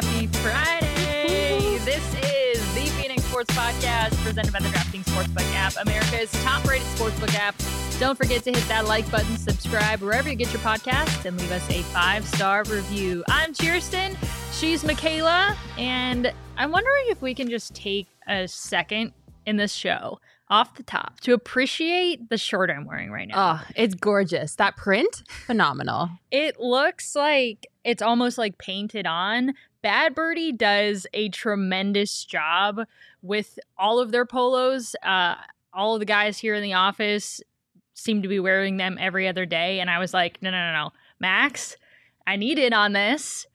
Happy Friday. This is the Phoenix Sports Podcast presented by the DraftKings Sportsbook app, America's top rated sportsbook app. Don't forget to hit that like button, subscribe wherever you get your podcasts, and leave us a five star review. I'm Chierstin. She's Makayla. And I'm wondering if we can just take a second in this show off the top to appreciate the shirt I'm wearing right now. Oh, it's gorgeous. That print, phenomenal. It looks like it's almost like painted on. Bad Birdie does a tremendous job with all of their polos. Uh, all of the guys here in the office seem to be wearing them every other day. And I was like, no, no, no, no. Max, I need in on this.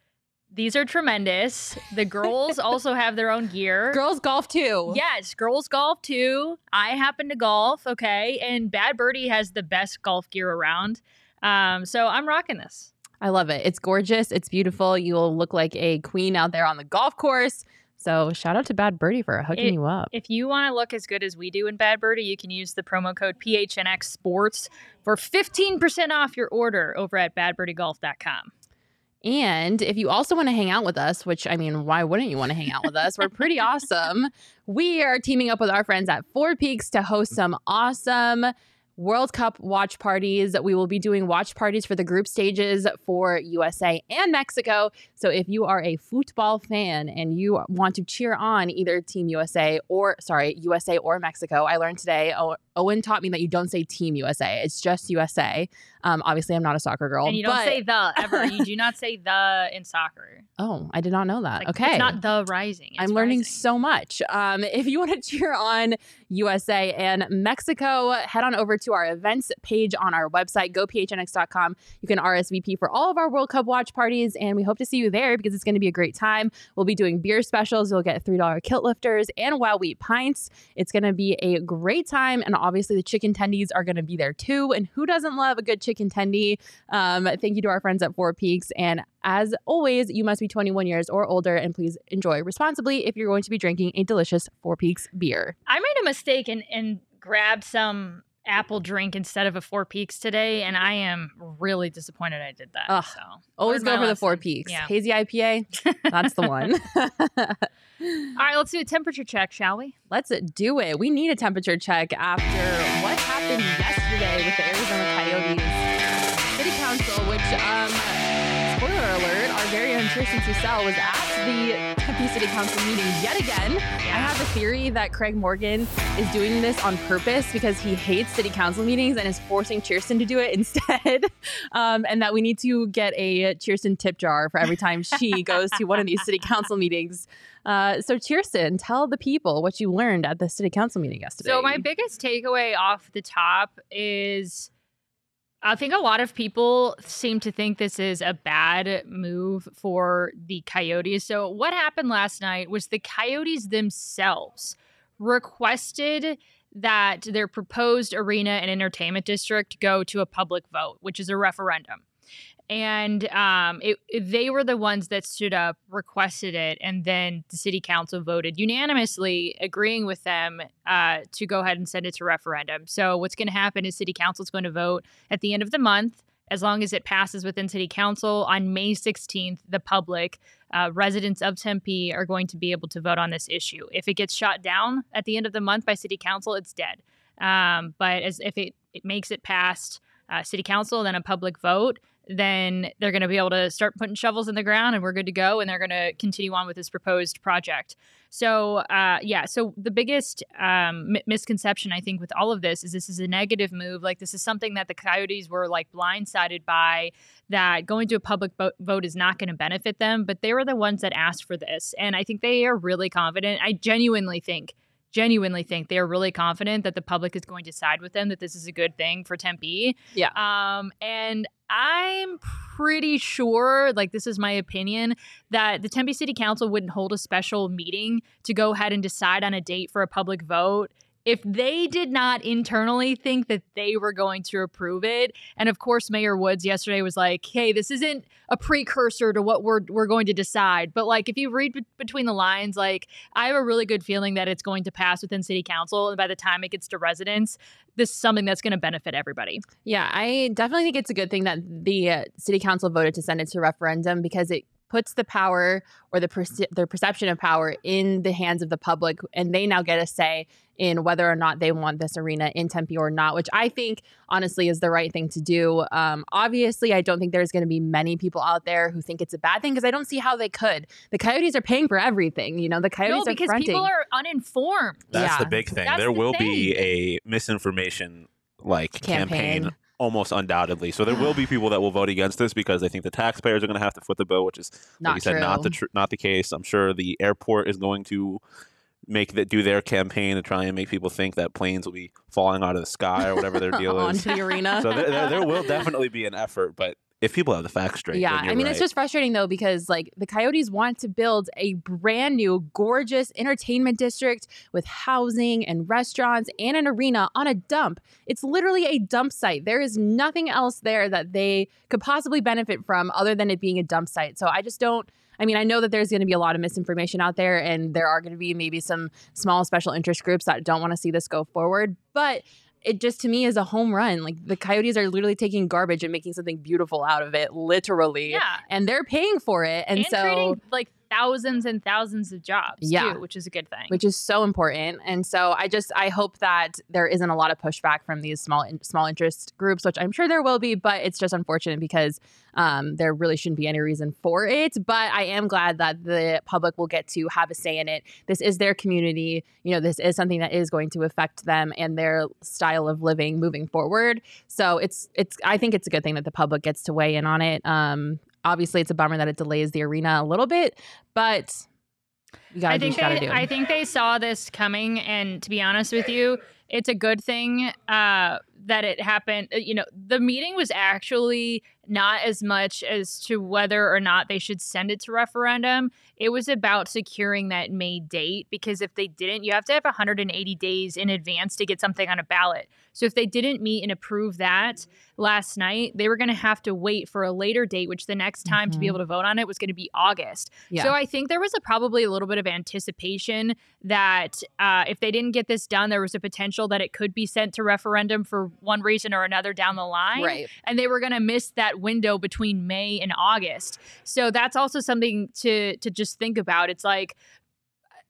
These are tremendous. The girls also have their own gear. Girls golf too. Yes, girls golf too. I happen to golf, okay, and Bad Birdie has the best golf gear around. Um, so I'm rocking this. I love it. It's gorgeous. It's beautiful. You'll look like a queen out there on the golf course. So shout out to Bad Birdie for hooking It- you up. If you want to look as good as we do in Bad Birdie, you can use the promo code PHNX Sports for 15% off your order over at badbirdiegolf.com. And if you also want to hang out with us, which I mean, why wouldn't you want to hang out with us? We're pretty awesome. We are teaming up with our friends at Four Peaks to host some awesome World Cup watch parties. We will be doing watch parties for the group stages for USA and Mexico. So if you are a football fan and you want to cheer on either Team USA or, sorry, USA or Mexico, I learned today, Owen taught me that you don't say Team USA, it's just USA. Um, obviously, I'm not a soccer girl. and you don't but- say the ever. You do not say the in soccer. Oh, I did not know that. Like, okay. It's not the rising. I'm learning rising. so much. Um, if you want to cheer on USA and Mexico, head on over to our events page on our website, gophnx.com. You can RSVP for all of our World Cup watch parties, and we hope to see you there because it's going to be a great time. We'll be doing beer specials. You'll get $3 kilt lifters and wild wheat pints. It's going to be a great time, and obviously the chicken tendies are going to be there too. And who doesn't love a good chicken tendy? Um, thank you to our friends at Four Peaks. And as always, you must be 21 years or older and please enjoy responsibly if you're going to be drinking a delicious Four Peaks beer. I made a mistake and, and grabbed some apple drink instead of a Four Peaks today, and I am really disappointed I did that. Ugh. so Always go for the Four. Peaks. Yeah. Hazy IPA, that's the one. All right, let's do a temperature check, shall we? Let's do it. We need a temperature check after what happened yesterday with the Arizona Coyotes very own Chierstin Susel was at the Tempe City Council meeting yet again. I have a theory that Craig Morgan is doing this on purpose because he hates city council meetings and is forcing Chierstin to do it instead. Um, and that we need to get a Chierstin tip jar for every time she goes to one of these city council meetings. Uh, so, Chierstin, tell the people what you learned at the city council meeting yesterday. So my biggest takeaway off the top is I think a lot of people seem to think this is a bad move for the Coyotes. So what happened last night was the Coyotes themselves requested that their proposed arena and entertainment district go to a public vote, which is a referendum. And um, it, they were the ones that stood up, requested it, and then the city council voted unanimously, agreeing with them uh, to go ahead and send it to referendum. So what's going to happen is city council is going to vote at the end of the month. As long as it passes within city council on May 16th, the public, uh, residents of Tempe, are going to be able to vote on this issue. If it gets shot down at the end of the month by city council, it's dead. Um, but as if it, it makes it past uh, city council, then a public vote, then they're going to be able to start putting shovels in the ground and we're good to go and they're going to continue on with this proposed project. So uh, yeah so the biggest um, m- misconception i think with all of this is this is a negative move like this is something that the coyotes were like blindsided by that going to a public vo- vote is not going to benefit them but they were the ones that asked for this and i think they are really confident. I genuinely think genuinely think they are really confident that the public is going to side with them that this is a good thing for tempe Yeah. um, and I'm pretty sure, like this is my opinion, that the Tempe City Council wouldn't hold a special meeting to go ahead and decide on a date for a public vote if they did not internally think that they were going to approve it. And of course, Mayor Woods yesterday was like, "Hey, this isn't a precursor to what we're we're going to decide." But like, if you read be- between the lines, like I have a really good feeling that it's going to pass within City Council, and by the time it gets to residents, this is something that's going to benefit everybody. Yeah, I definitely think it's a good thing that the uh, city council voted to send it to referendum because it puts the power or the perce- their perception of power in the hands of the public, and they now get a say in whether or not they want this arena in Tempe or not, which I think honestly is the right thing to do. Um, obviously, I don't think there's going to be many people out there who think it's a bad thing because I don't see how they could. The Coyotes are paying for everything. You know, the Coyotes no, are because fronting. people are uninformed. That's Yeah. the big thing. That's there the will be a misinformation like Campaign. campaign. Almost undoubtedly. So there will be people that will vote against this because they think the taxpayers are going to have to foot the bill, which is not like you said, not the tr- not the case. I'm sure the airport is going to make that do their campaign to try and make people think that planes will be falling out of the sky or whatever their deal is. onto the arena. So there, there, there will definitely be an effort, but if people have the facts straight, yeah, I mean, right. it's just frustrating though because like the Coyotes want to build a brand new, gorgeous entertainment district with housing and restaurants and an arena on a dump. It's literally a dump site. There is nothing else there that they could possibly benefit from other than it being a dump site. So I just don't. I mean, I know that there's going to be a lot of misinformation out there, and there are going to be maybe some small special interest groups that don't want to see this go forward. But it just to me is a home run. Like the Coyotes are literally taking garbage and making something beautiful out of it, literally. Yeah. And they're paying for it. And, And, so creating like thousands and thousands of jobs Yeah. too, which is a good thing. which is so important. And so I just I hope that there isn't a lot of pushback from these small small interest groups, which I'm sure there will be, but it's just unfortunate because um, there really shouldn't be any reason for it. But I am glad that the public will get to have a say in it. This is their community. You know, this is something that is going to affect them and their style of living moving forward. So it's it's I think it's a good thing that the public gets to weigh in on it. Um, obviously, it's a bummer that it delays the arena a little bit, but you gotta I do what think you gotta they, do. I think they saw this coming, and to be honest with you, it's a good thing uh, that it happened. Uh, You know, the meeting was actually not as much as to whether or not they should send it to referendum. It was about securing that May date because if they didn't, you have to have 180 days in advance to get something on a ballot. So if they didn't meet and approve that last night, they were going to have to wait for a later date, which the next time to be able to vote on it was going to be August. Yeah. So I think there was a, probably a little bit of anticipation that uh, if they didn't get this done, there was a potential that it could be sent to referendum for one reason or another down the line. right. And they were going to miss that window between May and August. So that's also something to to just think about. It's like,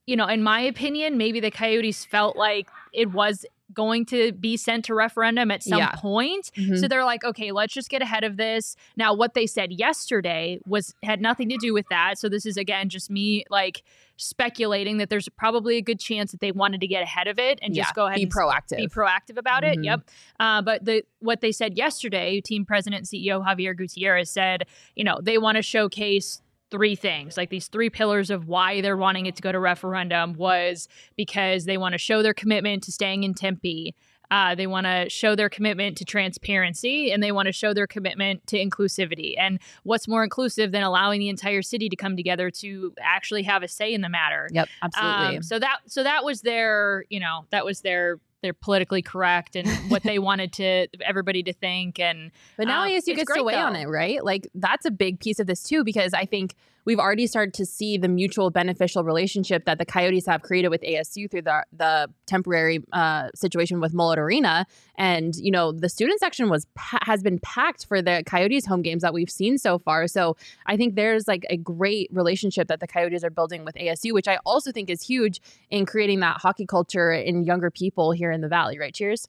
you know, in my opinion, maybe the Coyotes felt like it was going to be sent to referendum at some Yeah. point. Mhm. So they're like, okay, let's just get ahead of this. Now, what they said yesterday was had nothing to do with that. So this is again just me like speculating that there's probably a good chance that they wanted to get ahead of it and yeah. just go ahead be and proactive. be proactive about it. Mhm. Yep. Uh, but the what they said yesterday, team president and CEO Xavier Gutierrez said, you know, they want to showcase three things. Like these three pillars of why they're wanting it to go to referendum was because they want to show their commitment to staying in tempe uh, they want to show their commitment to transparency and they want to show their commitment to inclusivity. And what's more inclusive than allowing the entire city to come together to actually have a say in the matter? Yep, absolutely. um, so that so that was their you know that was their their politically correct and what they wanted to everybody to think and but now um, ASU gets to weigh on it, right? Like that's a big piece of this too, because I think we've already started to see the mutual beneficial relationship that the Coyotes have created with ASU through the the temporary uh, situation with Mullet Arena, and you know the student section was pa- has been packed for the Coyotes home games that we've seen so far. So I think there's like a great relationship that the Coyotes are building with ASU, which I also think is huge in creating that hockey culture in younger people here in the Valley. Right? Cheers.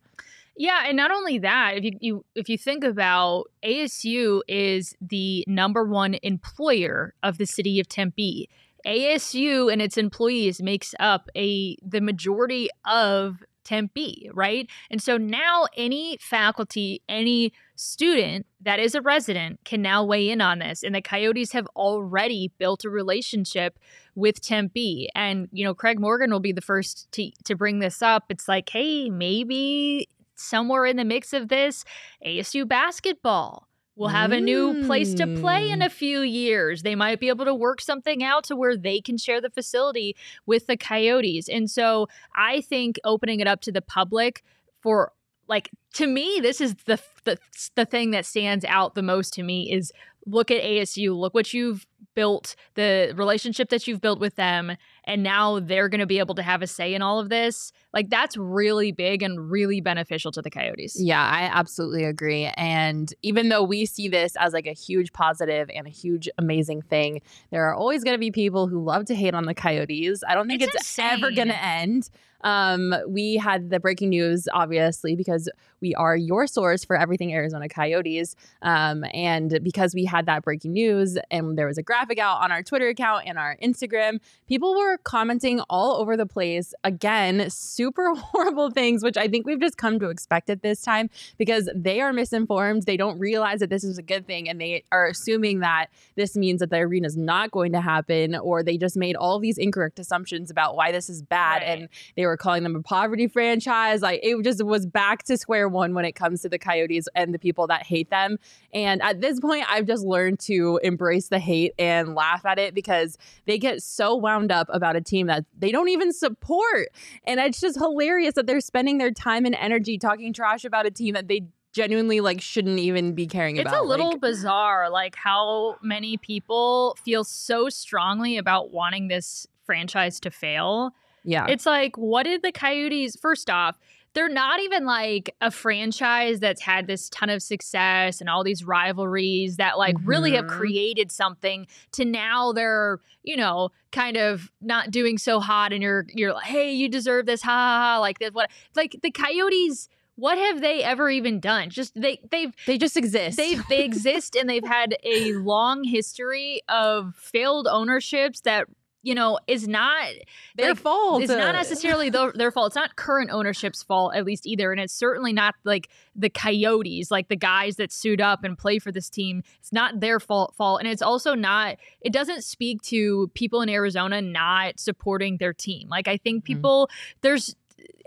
Yeah, and not only that, if you, you if you think about ASU is the number one employer of the city of Tempe. ASU and its employees makes up a the majority of Tempe, right? And so now any faculty, any student that is a resident can now weigh in on this. And the Coyotes have already built a relationship with Tempe. And, you know, Craig Morgan will be the first to, to bring this up. It's like, hey, maybe somewhere in the mix of this, ASU basketball will have a new place to play in Mm. a few years. They might be able to work something out to where they can share the facility with the Coyotes. And so I think opening it up to the public for like to me this is the the the thing that stands out the most to me is look at ASU, look what you've built, the relationship that you've built with them and now they're going to be able to have a say in all of this. Like that's really big and really beneficial to the Coyotes. Yeah, I absolutely agree. And even though we see this as like a huge positive and a huge amazing thing, there are always going to be people who love to hate on the Coyotes. I don't think It's it's, ever going to end. Um, we had the breaking news, obviously, because we are your source for everything Arizona Coyotes. Um, and because we had that breaking news and there was a graphic out on our Twitter account and our Instagram, people were commenting all over the place. Again, super horrible things, which I think we've just come to expect at this time because they are misinformed. They don't realize that this is a good thing and they are assuming that this means that the arena is not going to happen or they just made all these incorrect assumptions about why this is bad Right. and they were calling them a poverty franchise. Like it just was back to square one when it comes to the Coyotes and the people that hate them. And at this point, I've just learned to embrace the hate and laugh at it because they get so wound up about a team that they don't even support. And it's just hilarious that they're spending their time and energy talking trash about a team that they genuinely like shouldn't even be caring It's about. It's a little Like, bizarre, like how many people feel so strongly about wanting this franchise to fail. Yeah. It's like, what did the Coyotes, first off, they're not even like a franchise that's had this ton of success and all these rivalries that like really have Mhm. created something to now they're, you know, kind of not doing so hot and you're you're like, hey, you deserve this, ha ha ha. Like this what like the Coyotes, what have they ever even done? Just they they've they just exist. they they exist and they've had a long history of failed ownerships that you know is not their like, fault. it's not necessarily their, their fault. It's not current ownership's fault, at least either, and it's certainly not like the Coyotes, like the guys that suit up and play for this team. It's not their fault. Fault, and it's also not. It doesn't speak to people in Arizona not supporting their team. Like I think Mhm. people there's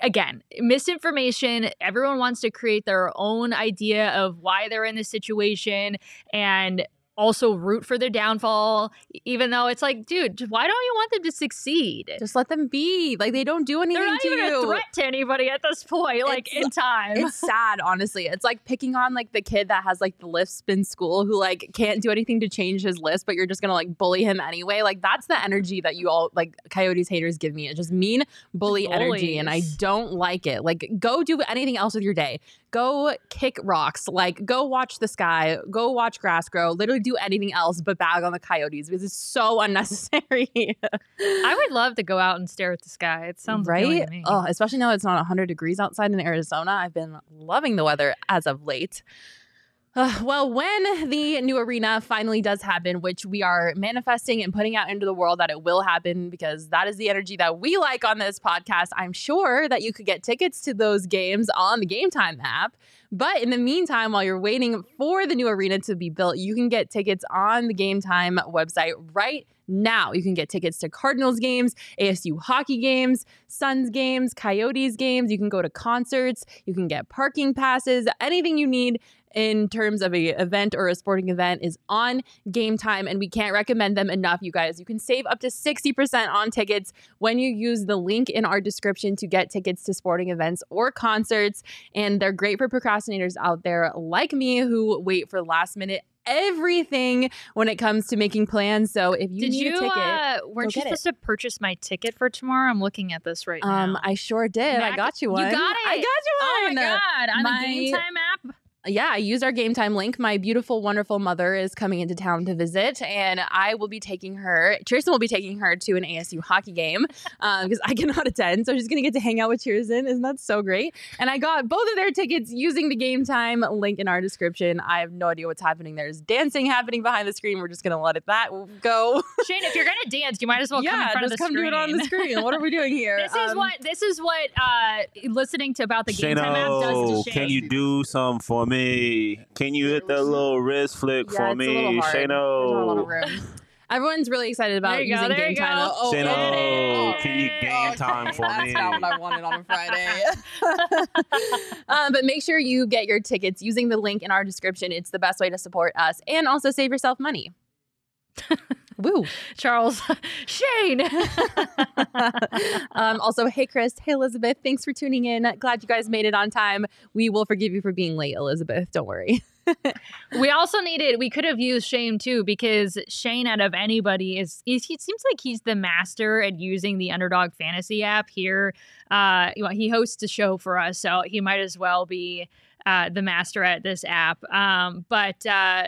again misinformation everyone wants to create their own idea of why they're in this situation and also root for their downfall even though it's like dude why don't you want them to succeed Just let them be. Like they don't do anything they're not to even you. a threat to anybody at this point like It's- in time It's sad, honestly. It's like picking on like the kid that has like the lisp in school who like can't do anything to change his lisp, but you're just gonna like bully him anyway. Like that's the energy that you all like Coyotes haters give me. It's just mean bully energy, and I don't like it. Like go do anything else with your day. Go kick rocks. Like go watch the sky. Go watch grass grow. Literally do anything else but bag on the Coyotes because it's so unnecessary. i would love to go out and stare at the sky it sounds right? Oh, especially now it's not 100 degrees outside in Arizona. I've been loving the weather as of late. Well, when the new arena finally does happen, which we are manifesting and putting out into the world that it will happen because that is the energy that we like on this podcast, I'm sure that you could get tickets to those games on the Game Time app. But in the meantime, while you're waiting for the new arena to be built, you can get tickets on the Game Time website right now. You can get tickets to Cardinals games, ASU hockey games, Suns games, Coyotes games. You can go to concerts. You can get parking passes. Anything you need in terms of a event or a sporting event is on game time and we can't recommend them enough you guys you can save up to 60% on tickets when you use the link in our description to get tickets to sporting events or concerts and they're great for procrastinators out there like me who wait for last minute everything when it comes to making plans so if you Did need you? a ticket uh, weren't you get it. supposed to purchase my ticket for tomorrow? I'm looking at this right um now. i sure did i got you one. you got i got it. you oh one my god! On my- the Game Time app. Yeah, I used our game time link. My beautiful, wonderful mother is coming into town to visit, and I will be taking her. Chierstin will be taking her to an ASU hockey game because I cannot attend. So she's going to get to hang out with Chierstin. Isn't that so great? And I got both of their tickets using the game time link in our description. I have no idea what's happening. There's dancing happening behind the screen. We're just going to let it that go. Shane, if you're gonna dance, you might as well come in front just of the come screen. do it on the screen. What are we doing here? This is Um, what this is what uh, listening to about the Game Time app does Shano, to Shane. can you do some for me? Can you hit that little wrist flick Yeah, for it's me, hard. A lot Shano? Everyone's really excited about There you go, using there game you time. go. though. Oh, Shano, Shano, can you game time for That's me? not what I wanted on a Friday. um, but make sure you get your tickets using the link in our description. It's the best way to support us and also save yourself money. Woo. Charles, Shane. um, also, hey, Chris. Hey, Elizabeth. Thanks for tuning in. Glad you guys made it on time. We will forgive you for being late, Elizabeth. Don't worry. we also needed we could have used Shane too because Shane out of anybody is, is he seems like he's the master at using the underdog fantasy app here. Uh he hosts a show for us, so he might as well be uh the master at this app. Um but uh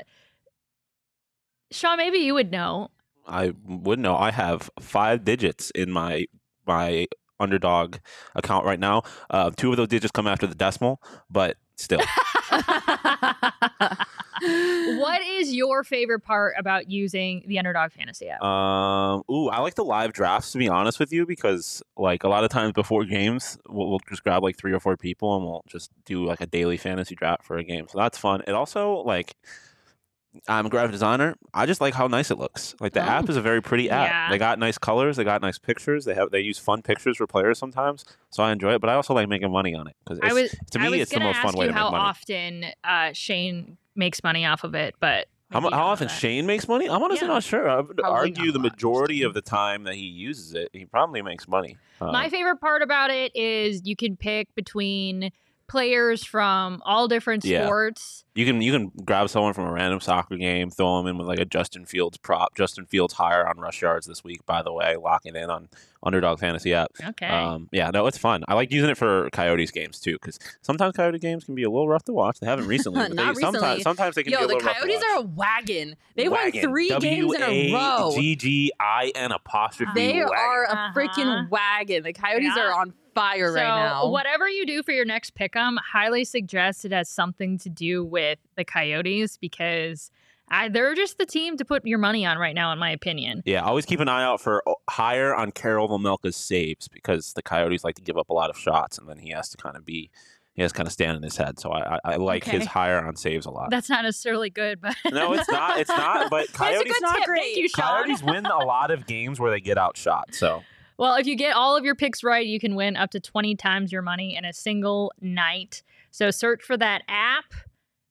Sean, maybe you would know. I wouldn't know. I have five digits in my my underdog account right now. Uh, two of those digits come after the decimal, but still. what is your favorite part about using the underdog fantasy app? Um, ooh, I like the live drafts to be honest with you because like a lot of times before games, we'll, we'll just grab like three or four people and we'll just do like a daily fantasy draft for a game. So that's fun. It also like I'm a graphic designer. I just like how nice it looks. Like the Oh. app is a very pretty app. Yeah. They got nice colors. They got nice pictures. They have they use fun pictures for players sometimes. So I enjoy it. But I also like making money on it because to me it's the most fun way to how make money. often uh, Shane makes money off of it, but How, maybe mu- you how often. Shane makes money? I'm honestly Yeah. not sure. I would Probably argue the majority of the time that he uses it, he probably makes money. Uh, My favorite part about it is you can pick between players from all different Yeah. sports. you can you can grab someone from a random soccer game, throw them in with like a Justin Fields prop. Justin Fields higher on rush yards this week, by the way. locking in on Underdog Fantasy app. Okay. Um, yeah, no, it's fun. I like using it for Coyotes games too, because sometimes Coyote games can be a little rough to watch. They haven't recently. but Not they, Sometimes, recently. sometimes they can Yo, be a little rough to Coyotes are a wagon. They Wagon. won three games in a row. W-A-G-G-I-N apostrophe They wagon. are a Uh-huh. freaking wagon. The Coyotes Yeah. are on fire so right now. whatever you do for your next pick'em, highly suggest it has something to do with the Coyotes because I, they're just the team to put your money on right now, in my opinion. Yeah, always keep an eye out for uh, higher on Karel Vejmelka's saves because the Coyotes like to give up a lot of shots, and then he has to kind of be, he has to kind of stand in his head. So I, I, I like his Okay. higher on saves a lot. That's not necessarily good, but no, it's not. It's not. But That's a Coyotes, good not tip. great. Thank you, Sean. Coyotes win a lot of games where they get outshot. So Well, if you get all of your picks right, you can win up to 20 times your money in a single night. So search for that app,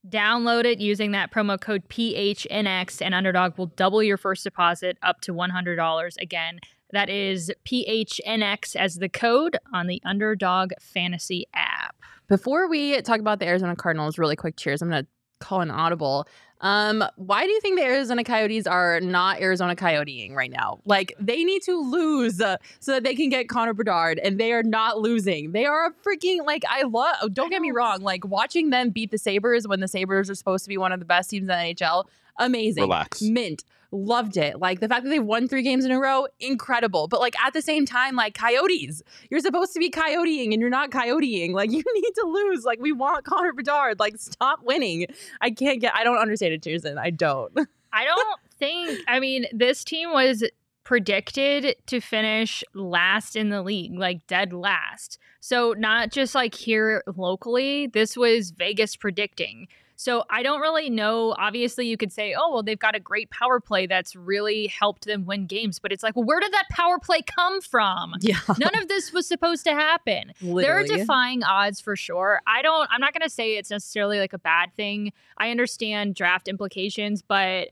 download it using that promo code PHNX, and Underdog will double your first deposit up to $100. Again, that is PHNX as the code on the Underdog Fantasy app. Before we talk about the Arizona Cardinals, really quick cheers. I'm going to call an audible. Um, why do you think the Arizona Coyotes are not Arizona Coyoteing right now? Like they need to lose uh, so that they can get Connor Bedard, and they are not losing. They are a freaking like I love. Don't get me wrong. Like watching them beat the Sabres when the Sabres are supposed to be one of the best teams in the NHL. Amazing. relax. Mint. Loved it. Like the fact that they won three games in a row, incredible. But like at the same time, like coyotes, you're supposed to be coyoteing and you're not coyoteing. Like you need to lose. Like we want Connor Bedard. Like stop winning. I can't get I don't understand Jason. I don't. I don't think, I mean, this team was predicted to finish last in the league, like dead last. So, not just like here locally, this was Vegas predicting. So, I don't really know. Obviously, you could say, oh, well, they've got a great power play that's really helped them win games. But it's like, well, where did that power play come from? Yeah. None of this was supposed to happen. They're defying odds for sure. I don't I'm not going to say it's necessarily like a bad thing. I understand draft implications, but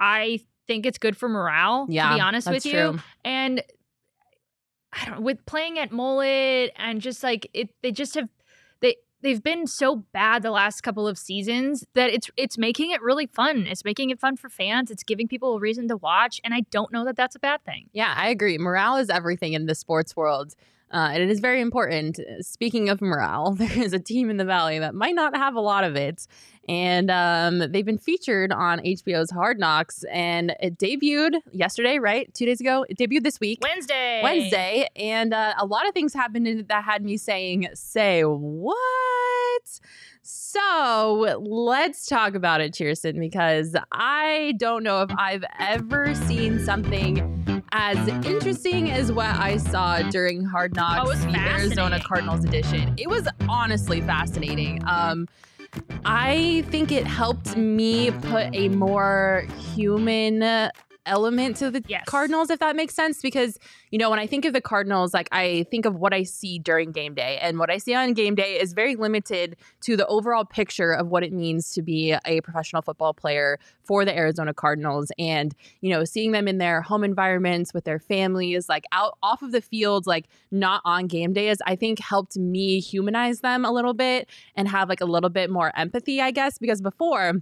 I think it's good for morale yeah. to be honest with you. true. And I don't with playing at Mullet and just like it they just have they've been so bad the last couple of seasons that it's it's making it really fun. It's making it fun for fans. It's giving people a reason to watch and I don't know that that's a bad thing. Yeah, I agree. Morale is everything in the sports world. Uh, and it is very important. Speaking of morale, there is a team in the Valley that might not have a lot of it. And um, they've been featured on HBO's Hard Knocks. And it debuted yesterday, right? Two days ago. It debuted this week. Wednesday. Wednesday, and uh, a lot of things happened in it that had me saying, "Say what?" So let's talk about it, Chierstin, because I don't know if I've ever seen something as interesting as what I saw during Hard Knocks, Oh, the Arizona. Cardinals edition. It was honestly fascinating. Um, I think it helped me put a more human element to the Yes. Cardinals, if that makes sense. Because, you know, when I think of the Cardinals, like I think of what I see during game day. And what I see on game day is very limited to the overall picture of what it means to be a professional football player for the Arizona Cardinals. And, you know, seeing them in their home environments with their families, like out off of the field, like not on game days, I think helped me humanize them a little bit and have like a little bit more empathy, I guess, because before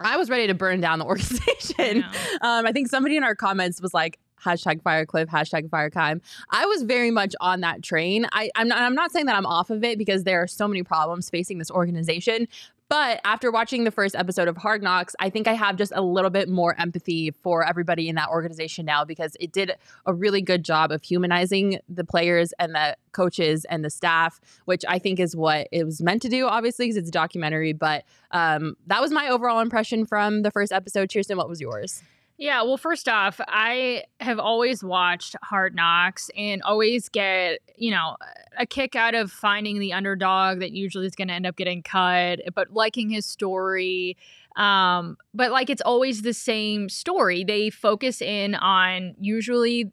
I was ready to burn down the I organization. know. Um, I think somebody in our comments was like, hashtag fireKliff, hashtag fireKeim. I was very much on that train. I, I'm, not, I'm not saying that I'm off of it because there are so many problems facing this organization. But after watching the first episode of Hard Knocks, I think I have just a little bit more empathy for everybody in that organization now because it did a really good job of humanizing the players and the coaches and the staff, which I think is what it was meant to do, obviously, because it's a documentary. But um, that was my overall impression from the first episode. Chierstin, what was yours? Yeah, well, first off, I have always watched Hard Knocks and always get, you know, a kick out of finding the underdog that usually is going to end up getting cut, but liking his story. Um, but like it's always the same story. They focus in on usually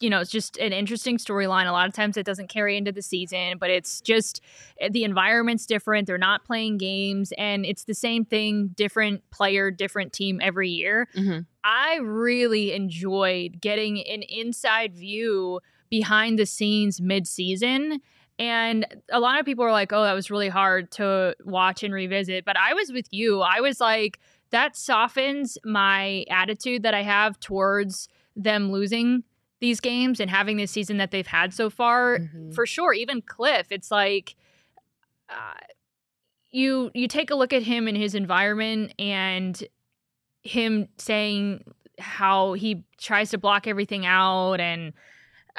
you know, it's just an interesting storyline. A lot of times it doesn't carry into the season, but it's just eh, the environment's different. They're not playing games, and it's the same thing, different player, different team every year. Mm-hmm. I really enjoyed getting an inside view behind the scenes mid season. And a lot of people are like, oh, that was really hard to watch and revisit. But I was with you. I was like, that softens my attitude that I have towards them losing these games and having this season that they've had so far. Mhm. For sure. Even Kliff, it's like, uh, you you take a look at him in his environment and him saying how he tries to block everything out and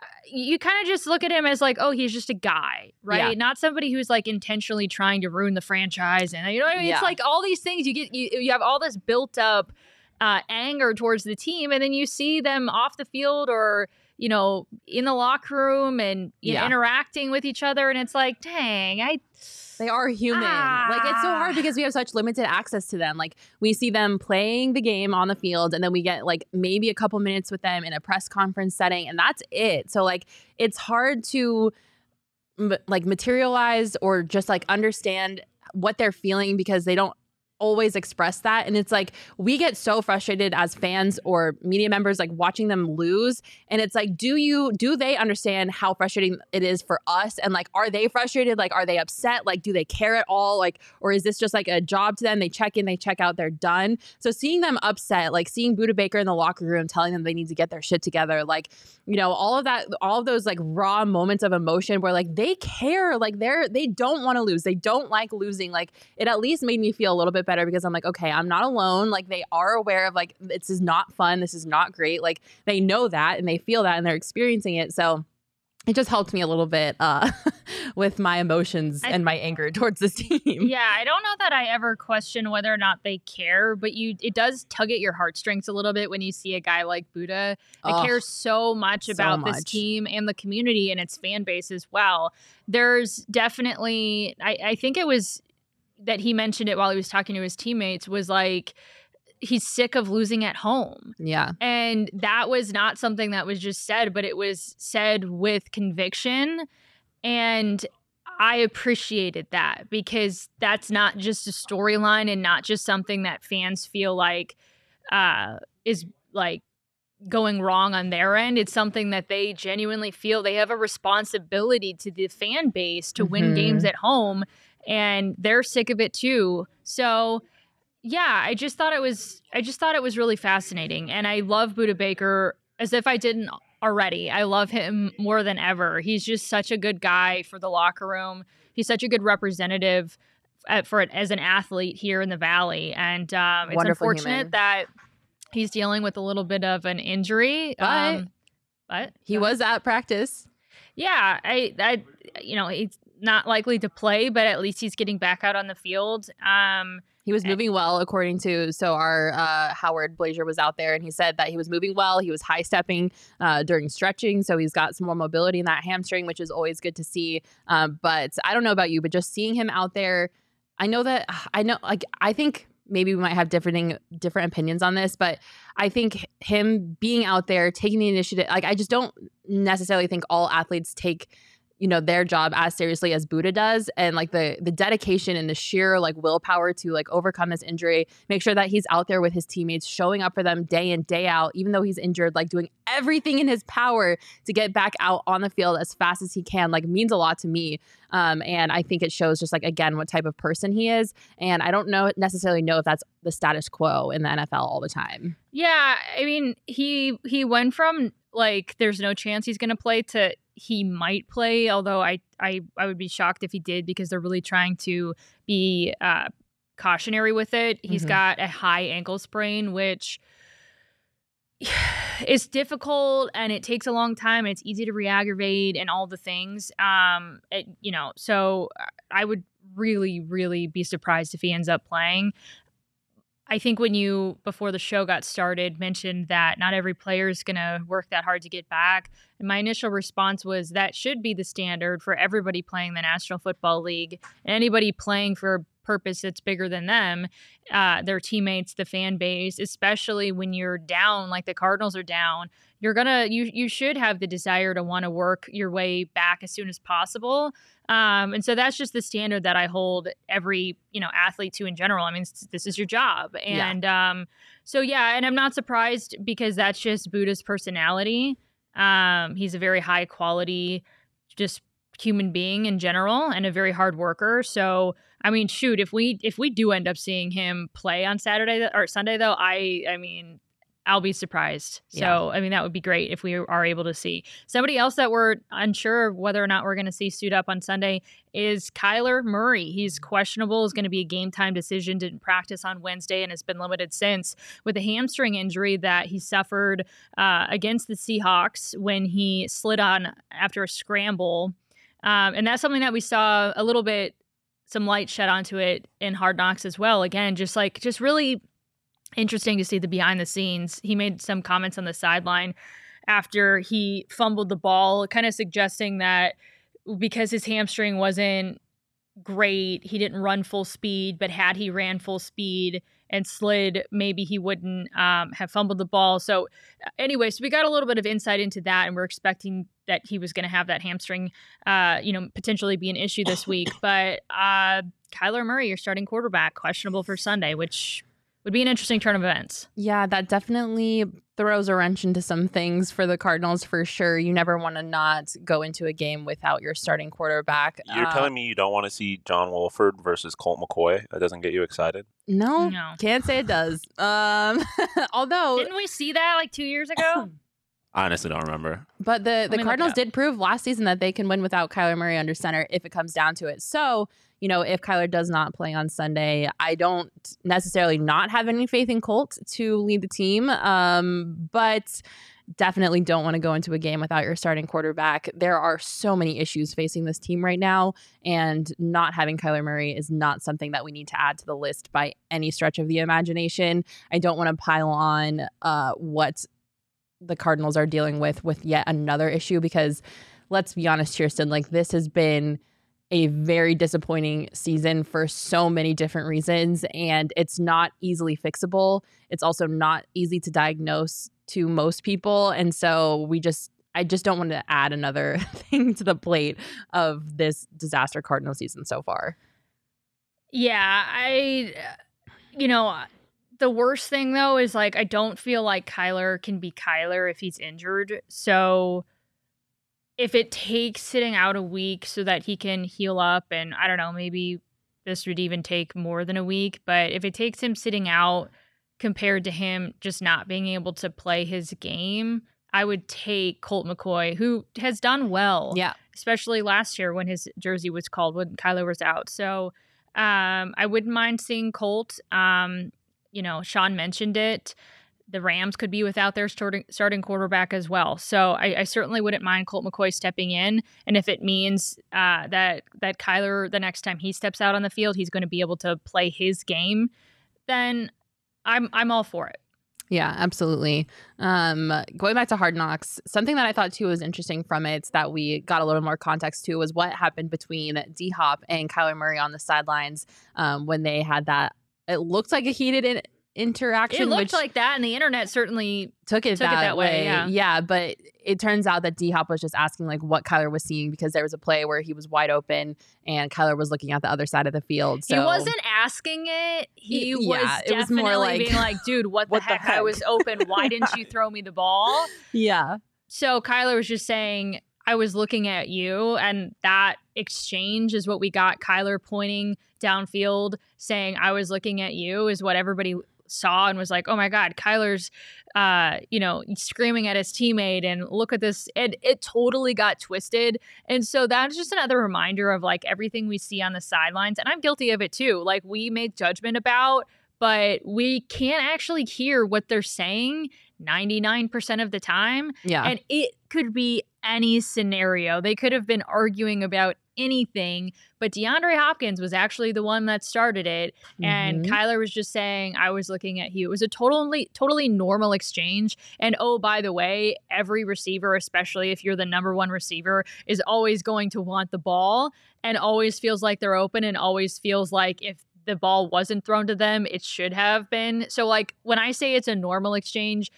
uh, you kind of just look at him as like oh he's just a guy right? Yeah. not somebody who's like intentionally trying to ruin the franchise and you know what i mean? It's like all these things you get you, you have all this built up uh, anger towards the team and then you see them off the field or you know in the locker room and you know, interacting with each other and it's like dang i They are human. Like it's so hard Ah. because we have such limited access to them. Like we see them playing the game on the field and then we get like maybe a couple minutes with them in a press conference setting and that's it. So like it's hard to m- like materialize or just like understand what they're feeling because they don't always express that. And it's like we get so frustrated as fans or media members like watching them lose. And it's like do you do they understand how frustrating it is for us? And like are they frustrated? Like are they upset? Like do they care at all? Like or is this just like a job to them? They check in they check out they're done. So seeing them upset like seeing Budda Baker in the locker room telling them they need to get their shit together like you know all of that all of those like raw moments of emotion where like they care. Like they're they don't want to lose. They don't like losing. Like it at least made me feel a little bit better because I'm like okay I'm not alone. Like they are aware of like this is not fun. This is not great. Like they know that and they feel that and they're experiencing it. So it just helped me a little bit uh with my emotions I- and my anger towards this team. Yeah, I don't know that I ever question whether or not they care, but you it does tug at your heartstrings a little bit when you see a guy like Budda that Ugh. cares so much so about this team and the community and its fan base as well. There's definitely I, I think it was that he mentioned it while he was talking to his teammates was like he's sick of losing at home. yeah And that was not something that was just said, but it was said with conviction. And I appreciated that because that's not just a storyline and not just something that fans feel like uh, is like going wrong on their end. It's something that they genuinely feel they have a responsibility to the fan base to win Mhm. games at home. And they're sick of it too. So yeah, I just thought it was I just thought it was really fascinating. And I love Budda Baker as if I didn't already. I love him more than ever. He's just such a good guy for the locker room. He's such a good representative uh, for it as an athlete here in the valley. And um, it's unfortunate human. that he's dealing with a little bit of an injury. But- um, but he was at practice yeah, I, I, you know, he's not likely to play, but at least he's getting back out on the field. Um, He was Eh. moving well, according to so our uh, Howard Balzer was out there, and he said that he was moving well. He was high stepping uh, during stretching, so he's got some more mobility in that hamstring, which is always good to see. Um, but I don't know about you, but just seeing him out there, I know that I know, like I think maybe we might have different different opinions on this, but I think him being out there taking the initiative, like I just don't necessarily think all athletes take you know their job as seriously as Budda does and like the the dedication and the sheer like willpower to like overcome this injury make sure that he's out there with his teammates showing up for them day in day out even though he's injured like doing everything in his power to get back out on the field as fast as he can like means a lot to me. Um, and I think it shows just like again what type of person he is and I don't know necessarily know if that's the status quo in the NFL all the time. Yeah I mean he he went from like there's no chance he's going to play to he might play, although I, I I would be shocked if he did because they're really trying to be uh, cautionary with it. He's mm-hmm. got a high ankle sprain, which is difficult and it takes a long time and it's easy to re-aggravate and all the things. Um, it, you know, so I would really, really be surprised if he ends up playing. I think when you, before the show got started, mentioned that not every player is going to work that hard to get back. And my initial response was that should be the standard for everybody playing the National Football League and anybody playing for purpose that's bigger than them, uh, their teammates, the fan base, especially when you're down, like the Cardinals are down. You're gonna you you should have the desire to want to work your way back as soon as possible. Um, and so that's just the standard that I hold every, you know, athlete to in general. I mean, this is your job. And yeah. um, so, yeah, and I'm not surprised because that's just Budda's personality. Um, he's a very high quality, just human being in general and a very hard worker. So, I mean, shoot, if we if we do end up seeing him play on Saturday or Sunday though, I I mean, I'll be surprised. So, yeah. I mean, that would be great if we are able to see. Somebody else that we're unsure whether or not we're going to see suit up on Sunday is Kyler Murray. He's questionable, is going to be a game time decision, didn't practice on Wednesday and has been limited since with a hamstring injury that he suffered uh, against the Seahawks when he slid on after a scramble. Um, and that's something that we saw a little bit some light shed onto it in Hard Knocks as well. Again, just like just really interesting to see the behind the scenes. He made some comments on the sideline after he fumbled the ball, kind of suggesting that because his hamstring wasn't great, he didn't run full speed, but had he ran full speed and slid, maybe he wouldn't um, have fumbled the ball. So, uh, anyway, so we got a little bit of insight into that, and we're expecting that he was going to have that hamstring, uh, you know, potentially be an issue this week. But uh, Kyler Murray, your starting quarterback, questionable for Sunday, which would be an interesting turn of events. Yeah, that definitely throws a wrench into some things for the Cardinals for sure. You never want to not go into a game without your starting quarterback. You're uh, telling me you don't want to see John Wolford versus Colt McCoy? That doesn't get you excited? No, no. can't say it does. Um, although didn't we see that like two years ago? I honestly don't remember. But the, the Cardinals did prove last season that they can win without Kyler Murray under center if it comes down to it. So you know, if Kyler does not play on Sunday, I don't necessarily not have any faith in Colt to lead the team. Um, but definitely don't want to go into a game without your starting quarterback. There are so many issues facing this team right now, and not having Kyler Murray is not something that we need to add to the list by any stretch of the imagination. I don't want to pile on uh, what the Cardinals are dealing with with yet another issue because let's be honest, Chierstin, like this has been a very disappointing season for so many different reasons and it's not easily fixable. It's also not easy to diagnose to most people and so we just i just don't want to add another thing to the plate of this disaster cardinal season so far. Yeah i you know the worst thing though is like i don't feel like kyler can be kyler if he's injured so if it takes sitting out a week so that he can heal up and I don't know, maybe this would even take more than a week, but if it takes him sitting out compared to him just not being able to play his game, I would take Colt McCoy, who has done well. Yeah. Especially last year when his jersey was called when Kyler was out. So um, I wouldn't mind seeing Colt. Um, you know, Sean mentioned it the Rams could be without their starting quarterback as well. So I, I, certainly wouldn't mind Colt McCoy stepping in, and if it means uh, that that Kyler the next time he steps out on the field, he's going to be able to play his game, then I'm I'm all for it. Yeah, absolutely. Um, going back to Hard Knocks, something that I thought too was interesting from it that we got a little more context to was what happened between D Hop and Kyler Murray on the sidelines um, when they had that it looked like a heated in- interaction. It looked like that, and the internet certainly took it, took it that, that way, way. yeah. but it turns out that D Hop was just asking like what Kyler was seeing because there was a play where he was wide open and Kyler was looking at the other side of the field. So he wasn't asking it. He was yeah, it was more definitely like, being like, "Dude, what the, "What the heck? I was open. Why didn't you throw me the ball?" Yeah. So Kyler was just saying, I was looking at you. And that exchange is what we got. Kyler pointing downfield, saying, I was looking at you, is what everybody saw and was like, oh my God, Kyler's, uh, you know, screaming at his teammate and look at this. It, it totally got twisted. And so that's just another reminder of like everything we see on the sidelines. And I'm guilty of it too. Like we make judgment about, but we can't actually hear what they're saying 99% of the time. Yeah. And it could be any scenario. They could have been arguing about anything, but DeAndre Hopkins was actually the one that started it. And Mhm. Kyler was just saying, I was looking at you. It was a totally, totally normal exchange. And oh, by the way, every receiver, especially if you're the number one receiver, is always going to want the ball and always feels like they're open and always feels like if the ball wasn't thrown to them, it should have been. So, like, when I say it's a normal exchange,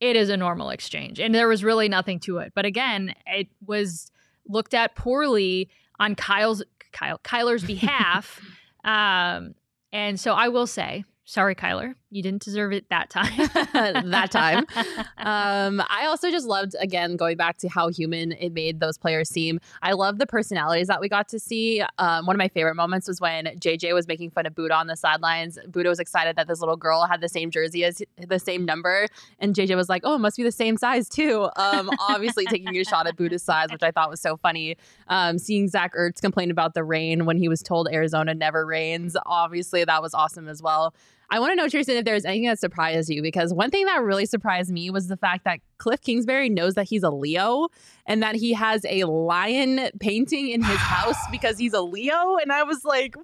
it is a normal exchange. And there was really nothing to it. But again, it was looked at poorly on Kyle's Kyle Kyler's behalf. um, and so I will say, sorry, Kyler, you didn't deserve it that time. that time. Um, I also just loved again going back to how human it made those players seem. I love the personalities that we got to see. Um, one of my favorite moments was when JJ was making fun of Budda on the sidelines. Budda was excited that this little girl had the same jersey as the same number, and JJ was like, "Oh, it must be the same size too." Um, obviously taking a shot at Budda's size, which I thought was so funny. Um, seeing Zach Ertz complain about the rain when he was told Arizona never rains, obviously that was awesome as well. I want to know, Chierstin, if there's anything that surprised you, because one thing that really surprised me was the fact that Kliff Kingsbury knows that he's a Leo and that he has a lion painting in his house because he's a Leo. And I was like,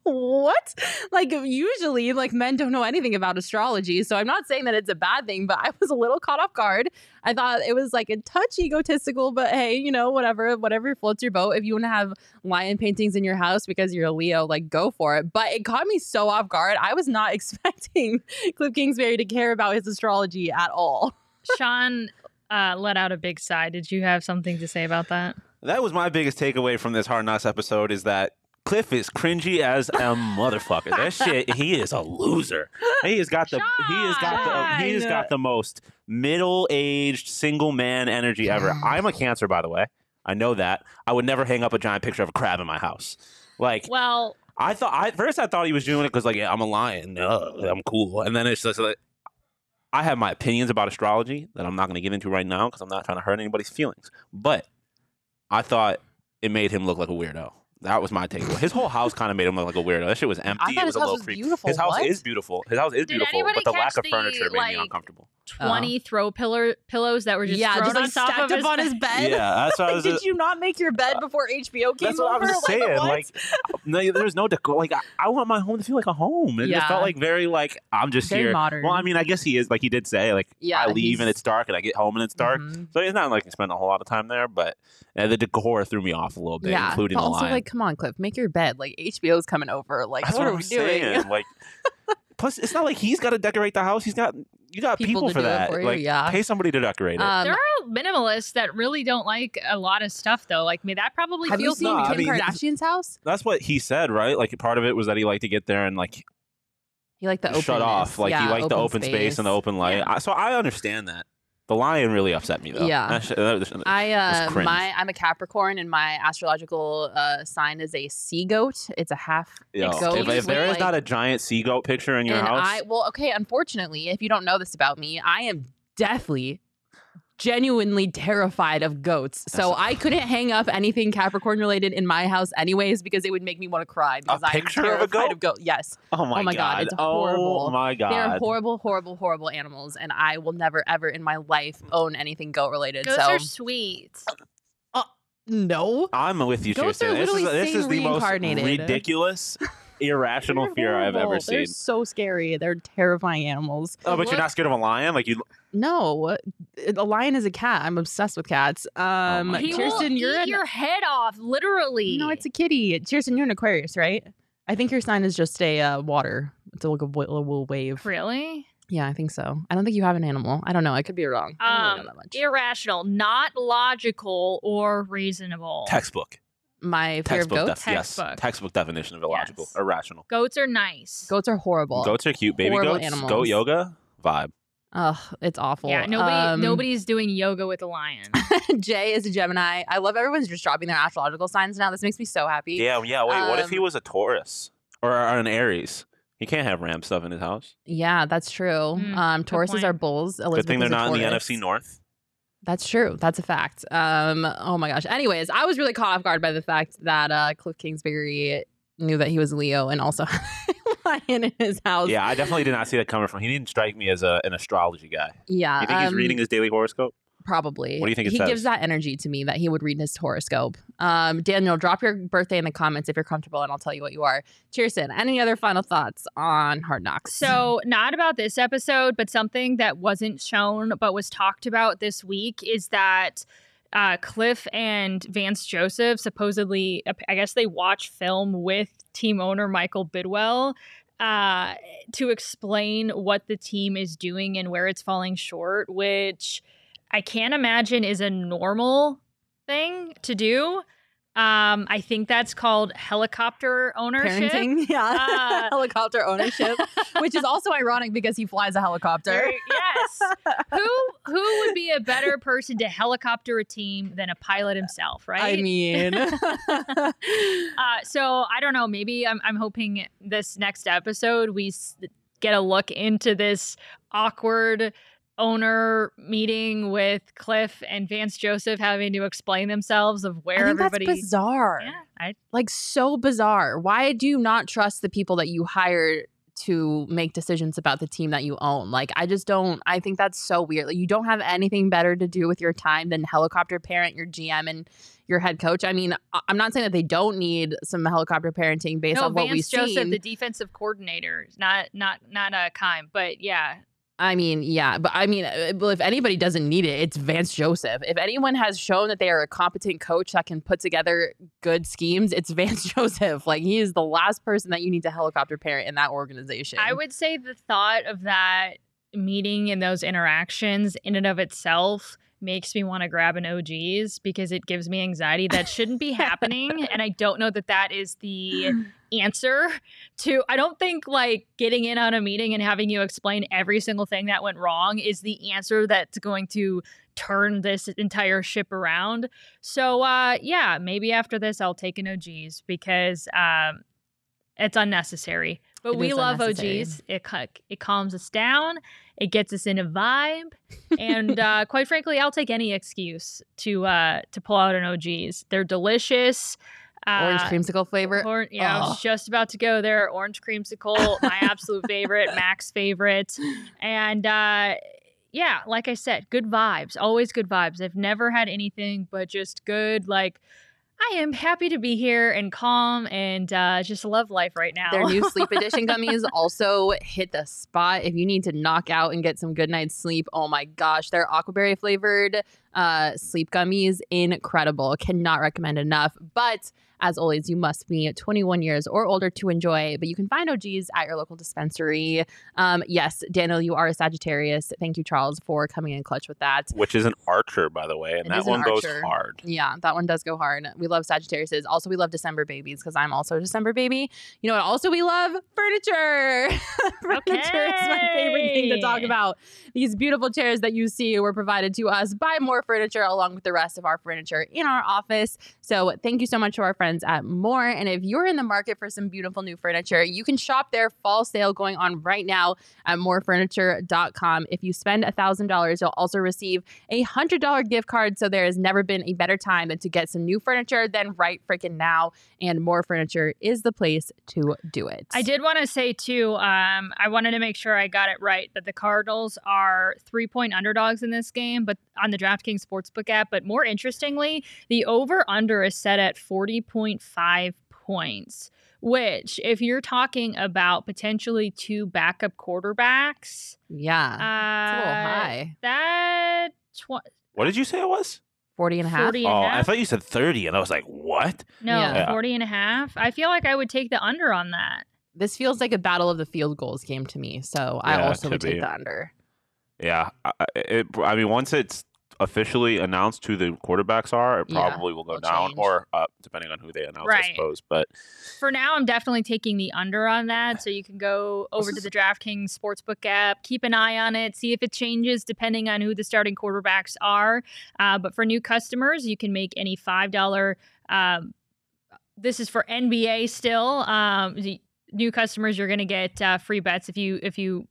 what? Like usually like men don't know anything about astrology. So I'm not saying that it's a bad thing, but I was a little caught off guard. I thought it was like a touch egotistical, but hey, you know, whatever, whatever floats your boat. If you want to have lion paintings in your house because you're a Leo, like go for it. But it caught me so off guard. I was not expecting Kliff Kingsbury to care about his astrology at all. Sean uh, let out a big sigh. Did you have something to say about that? That was my biggest takeaway from this Hard Knocks episode is that Kliff is cringy as a motherfucker. That shit, he is a loser. He has got the he has got the he has got the most middle-aged single man energy ever. I'm a cancer, by the way. I know that. I would never hang up a giant picture of a crab in my house. Like Well, I thought, I first I thought he was doing it because like yeah, I'm a lion, uh, I'm cool, and then it's just like I have my opinions about astrology that I'm not going to get into right now because I'm not trying to hurt anybody's feelings. But I thought it made him look like a weirdo. That was my takeaway. His whole house kind of made him look like a weirdo. That shit was empty. thought it his was a house little was creepy. beautiful. His house What? is beautiful. His house is Did beautiful, anybody but the lack catch of the, furniture made me like, uncomfortable. 20 throw pillar pillows that were just yeah, thrown just on like top stacked of up his on his bed. bed. Yeah, that's what I was. Did you not make your bed before HBO came That's what over? I was saying. what? Like, no, there's no decor. Like, I, I want my home to feel like a home. It just felt like very like I'm just Very here. modern. Well, I mean, I guess he is. Like he did say, like Yeah, I leave and it's dark, and I get home and it's dark. Mhm. So it's not like I spend a whole lot of time there, but uh, the decor threw me off a little bit, yeah, including but the also lion. like, come on, Kliff, make your bed. Like HBO's coming over. Like, That's what, what, are I'm we doing? saying. Like, plus, it's not like he's got to decorate the house. He's got you got People people, to for do it that. for you, like, yeah. pay somebody to decorate it. Um, there are minimalists that really don't like a lot of stuff, though. Like, I mean, that probably have you feels seen No, I Kim mean, Kardashian's house? That's what he said, right? Like part of it was that he liked to get there and like You like the open shut off. Like yeah, he liked the open space and the open light. Yeah. I, so I understand that. The lion really upset me though. Yeah. That was- I uh, my I'm a Capricorn and my astrological uh, sign is a sea goat. It's a half Yo, goat if, if there is not a giant sea goat picture in your house, I well, okay. Unfortunately, if you don't know this about me, I am deathly, genuinely terrified of goats. So That's- I couldn't hang up anything Capricorn related in my house, anyways, because it would make me want to cry. Because I'm picture of a terrified goat? of goat. Yes, oh my, oh my God, it's oh horrible. Oh my god. they're horrible, horrible, horrible animals, and I will never, ever in my life own anything goat related. Ghosts so are sweet. Uh, no. I'm with you, Ghosts Chierstin. are This is, this is the most reincarnated. ridiculous, irrational They're fear I've ever seen. They're so scary. They're terrifying animals. Oh, but What- you're not scared of a lion? Like you? No, a lion is a cat. I'm obsessed with cats. Um, my He Chierstin, will you're eat an your head off, literally. no, it's a kitty. Chierstin, you're an Aquarius, right? I think your sign is just a uh, water. It's like a little wave. Really? Yeah, I think so. I don't think you have an animal. I don't know. I could be wrong. I don't really know Um, that much. irrational, not logical or reasonable. Textbook. My fear of Textbook. goats. Def- yes. Textbook. Textbook definition of illogical. Yes. Irrational. Goats are nice. Goats are horrible. Goats are cute. Baby Horrible goats. animals. Goat yoga. Vibe. Ugh, it's awful. Yeah, nobody Um, nobody's doing yoga with a lion. Jay is a Gemini. I love everyone's just dropping their astrological signs now. This makes me so happy. Yeah. Yeah. Wait. what if he Um, was a Taurus or, or an Aries? He can't have ram stuff in his house. Yeah, that's true. Mm, um, good Tauruses are bulls. Elizabeth Good thing they're not in the NFC North. That's true. That's a fact. Um, oh my gosh. Anyways, I was really caught off guard by the fact that uh, Kliff Kingsbury knew that he was Leo and also lion in his house. Yeah, I definitely did not see that coming from. He didn't strike me as a, an astrology guy. Yeah. You think he's um, reading his daily horoscope? Probably. What do you think it he says? gives that energy to me that he would read his horoscope. Um, Daniel, drop your birthday in the comments if you're comfortable, and I'll tell you what you are. Cheers, Chierstin, any other final thoughts on Hard Knocks? So, not about this episode, but something that wasn't shown but was talked about this week is that uh, Kliff and Vance Joseph supposedly, I guess they watch film with team owner Michael Bidwill uh, to explain what the team is doing and where it's falling short, which I can't imagine is a normal thing to do. Um, I think that's called helicopter ownership. parenting, yeah, Uh, helicopter ownership, which is also ironic because he flies a helicopter. Yes. who who would be a better person to helicopter a team than a pilot himself, right? I mean, uh, so I don't know. Maybe I'm I'm hoping this next episode we s- get a look into this awkward owner meeting with Kliff and Vance Joseph having to explain themselves of I where think everybody. that's bizarre. yeah, I Like so bizarre. Why do you not trust the people that you hire to make decisions about the team that you own? Like I just don't. I think that's so weird. Like you don't have anything better to do with your time than helicopter parent your GM and your head coach. I mean, I'm not saying that they don't need some helicopter parenting based no on what we've Vance Joseph, seen. the defensive coordinator, not not not a Keim, but yeah, I mean, yeah, but I mean, uh, well, if anybody doesn't need it, it's Vance Joseph. If anyone has shown that they are a competent coach that can put together good schemes, it's Vance Joseph. Like he is the last person that you need to helicopter parent in that organization. I would say the thought of that meeting and those interactions in and of itself makes me want to grab an OG's because it gives me anxiety that shouldn't be happening and I don't know that that is the answer to I don't think like getting in on a meeting and having you explain every single thing that went wrong is the answer that's going to turn this entire ship around. So uh yeah, maybe after this I'll take an OG's because um it's unnecessary. But It we love. OGs. It it calms us down. It gets us in a vibe. and uh, quite frankly, I'll take any excuse to uh, to pull out an OGs. They're delicious. Orange Uh, creamsicle flavor. Or, yeah, I Oh. was just about to go there. Orange creamsicle, my absolute favorite, Mac's favorite, and uh, yeah, like I said, good vibes. Always good vibes. I've never had anything but just good. Like I am happy to be here and calm and uh, just love life right now. Their new sleep edition gummies also hit the spot. If you need to knock out and get some good night's sleep, oh my gosh, their aquaberry flavored uh, sleep gummies, incredible. Cannot recommend enough. But as always, you must be 21 years or older to enjoy. But you can find OGs at your local dispensary. Um, yes, Daniel, you are a Sagittarius. Thank you, Charles, for coming in clutch with that. Which is an archer, by the way, and It that is an one goes hard. Yeah, that one does go hard. We love Sagittariuses. Also, we love December babies because I'm also a December baby. You know what? Also, we love furniture. furniture is my favorite thing to talk about. These beautiful chairs that you see were provided to us by Mor Furniture, along with the rest of our furniture in our office. So, thank you so much to our friends friends at Mor. And if you're in the market for some beautiful new furniture, you can shop their fall sale going on right now at morfurniture.com. If you spend $1,000, you'll also receive a $100 gift card. So there has never been a better time than to get some new furniture than right freaking now. And Mor Furniture is the place to do it. I did want to say, too, um, I wanted to make sure I got it right that the Cardinals are three point underdogs in this game, but on the DraftKings Sportsbook app. But more interestingly, the over under is set at 40 points 1.5 points, which, if you're talking about potentially two backup quarterbacks, yeah, uh, a little uh, high. That tw- what did you say it was? 40 and a half. 40 and oh, half? I thought you said 30, and I was like, what? No, yeah. 40 and a half. I feel like I would take the under on that. This feels like a battle of the field goals game to me. So yeah, I also would be. take the under. Yeah. I, it, I mean, once it's officially announced who the quarterbacks are, it Yeah, probably will go down change. or up, depending on who they announce, I suppose. But For now, I'm definitely taking the under on that. So you can go over to the DraftKings Sportsbook app, keep an eye on it, see if it changes depending on who the starting quarterbacks are. Uh, but for new customers, you can make any $5. Um, this is for NBA still. Um, new customers, you're going to get uh, free bets if you if you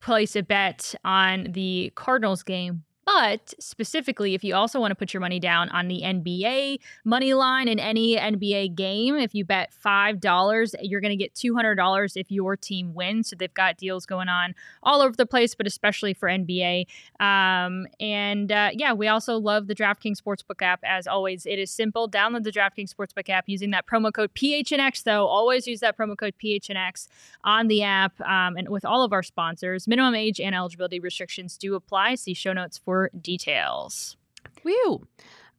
place a bet on the Cardinals game. But specifically, if you also want to put your money down on the NBA money line in any NBA game, if you bet $5, you're going to get $200 if your team wins. So they've got deals going on all over the place, but especially for NBA. Um, and uh, yeah, we also love the DraftKings Sportsbook app. As always, it is simple. Download the DraftKings Sportsbook app using that promo code PHNX, though. Always use that promo code PHNX on the app um, and with all of our sponsors. Minimum age and eligibility restrictions do apply. See show notes for details. Whew.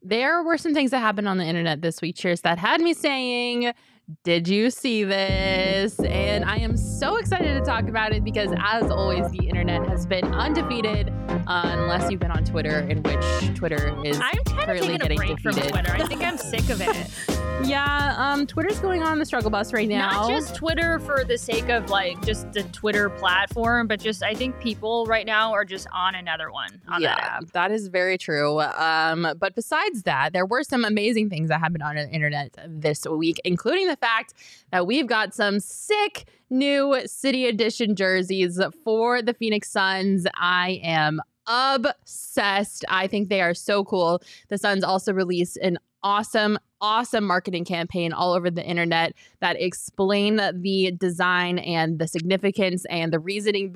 There were some things that happened on the internet this week, Cheers, that had me saying, Did you see this? And I am so excited to talk about it because, as always, the internet has been undefeated, uh, unless you've been on Twitter, in which Twitter is. I'm currently getting break from defeated. Twitter. I think I'm sick of it. Yeah, um, Twitter's going on the struggle bus right now. Not just Twitter for the sake of like just the Twitter platform, but just I think people right now are just on another one on that yeah, app. that is very true. Um, but besides that, there were some amazing things that happened on the internet this week, including the fact that we've got some sick new City Edition jerseys for the Phoenix Suns. I am obsessed. I think they are so cool. The Suns also released an awesome awesome marketing campaign all over the internet that explain the design and the significance and the reasoning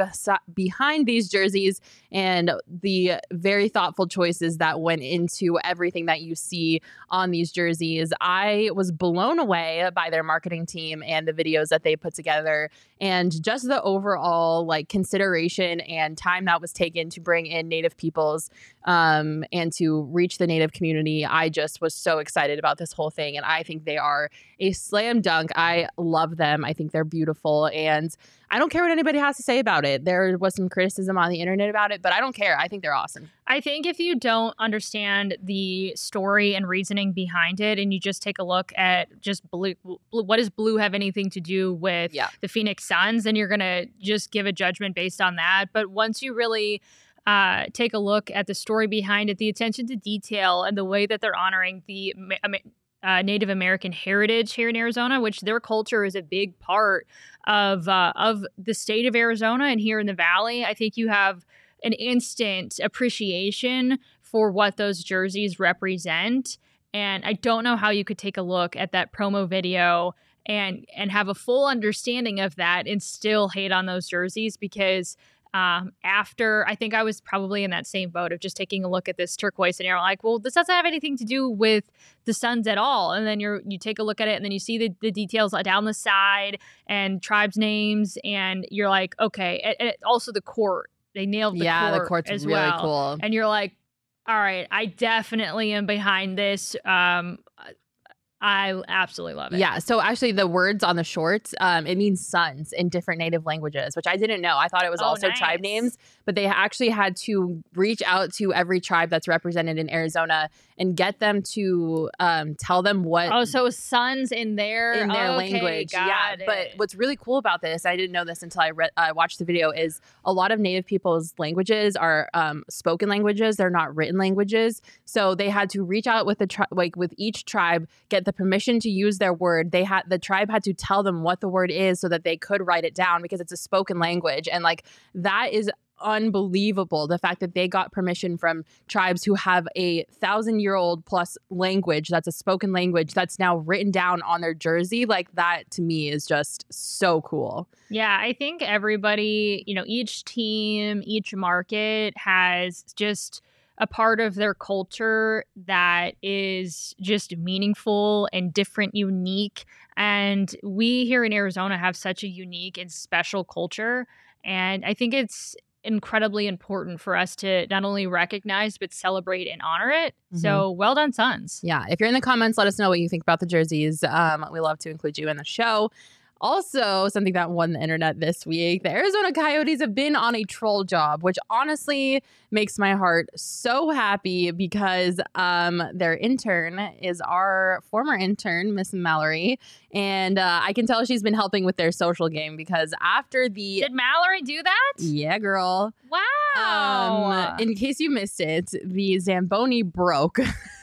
behind these jerseys and the very thoughtful choices that went into everything that you see on these jerseys. I was blown away by their marketing team and the videos that they put together and just the overall like consideration and time that was taken to bring in native peoples um, and to reach the native community. I just was so excited about this whole thing and I think they are a slam dunk. I love them. I think they're beautiful and I don't care what anybody has to say about it. There was some criticism on the internet about it, but I don't care. I think they're awesome. I think if you don't understand the story and reasoning behind it, and you just take a look at just blue, blue what does blue have anything to do with Yeah. the Phoenix Suns, then you're gonna just give a judgment based on that. But once you really uh, take a look at the story behind it, the attention to detail, and the way that they're honoring the uh, Native American heritage here in Arizona, which their culture is a big part of uh, of the state of Arizona and here in the Valley. I think you have an instant appreciation for what those jerseys represent. And I don't know how you could take a look at that promo video and and have a full understanding of that and still hate on those jerseys because um, after I think I was probably in that same boat of just taking a look at this turquoise and you're like, well, this doesn't have anything to do with the Suns at all. And then you're you take a look at it and then you see the, the details down the side and tribes names and you're like, okay. And, and also the court, they nailed the yeah, court the court's as really well. cool. And you're like, all right, I definitely am behind this. Um, I absolutely love it. Yeah. So actually, the words on the shorts, um, it means suns in different native languages, which I didn't know. I thought it was Oh, also nice. tribe names, but they actually had to reach out to every tribe that's represented in Arizona and get them to um, tell them what Oh, so suns in their in their okay, language. Yeah. it. But what's really cool about this, I didn't know this until I read, uh, watched the video, is a lot of Native people's languages are um, spoken languages. They're not written languages. So they had to reach out with the tri- like with each tribe, get the permission to use their word. They had the tribe had to tell them what the word is so that they could write it down because it's a spoken language, and like that is unbelievable the fact that they got permission from tribes who have a thousand year old plus language that's a spoken language that's now written down on their jersey like that to me is just so cool Yeah, I think everybody, you know, each team, each market has just a part of their culture that is just meaningful and different, unique. And we here in Arizona have such a unique and special culture. And I think it's incredibly important for us to not only recognize, but celebrate and honor it. So well done, Suns. yeah if you're in the comments let us know what you think about the jerseys um, we love to include you in the show Also, something that won the internet this week the Arizona Coyotes have been on a troll job, which honestly makes my heart so happy because um, their intern is our former intern, Miss Mallory. And uh, I can tell she's been helping with their social game because after the. Did Mallory do that? Yeah, girl. Wow. Um, in case you missed it, the Zamboni broke.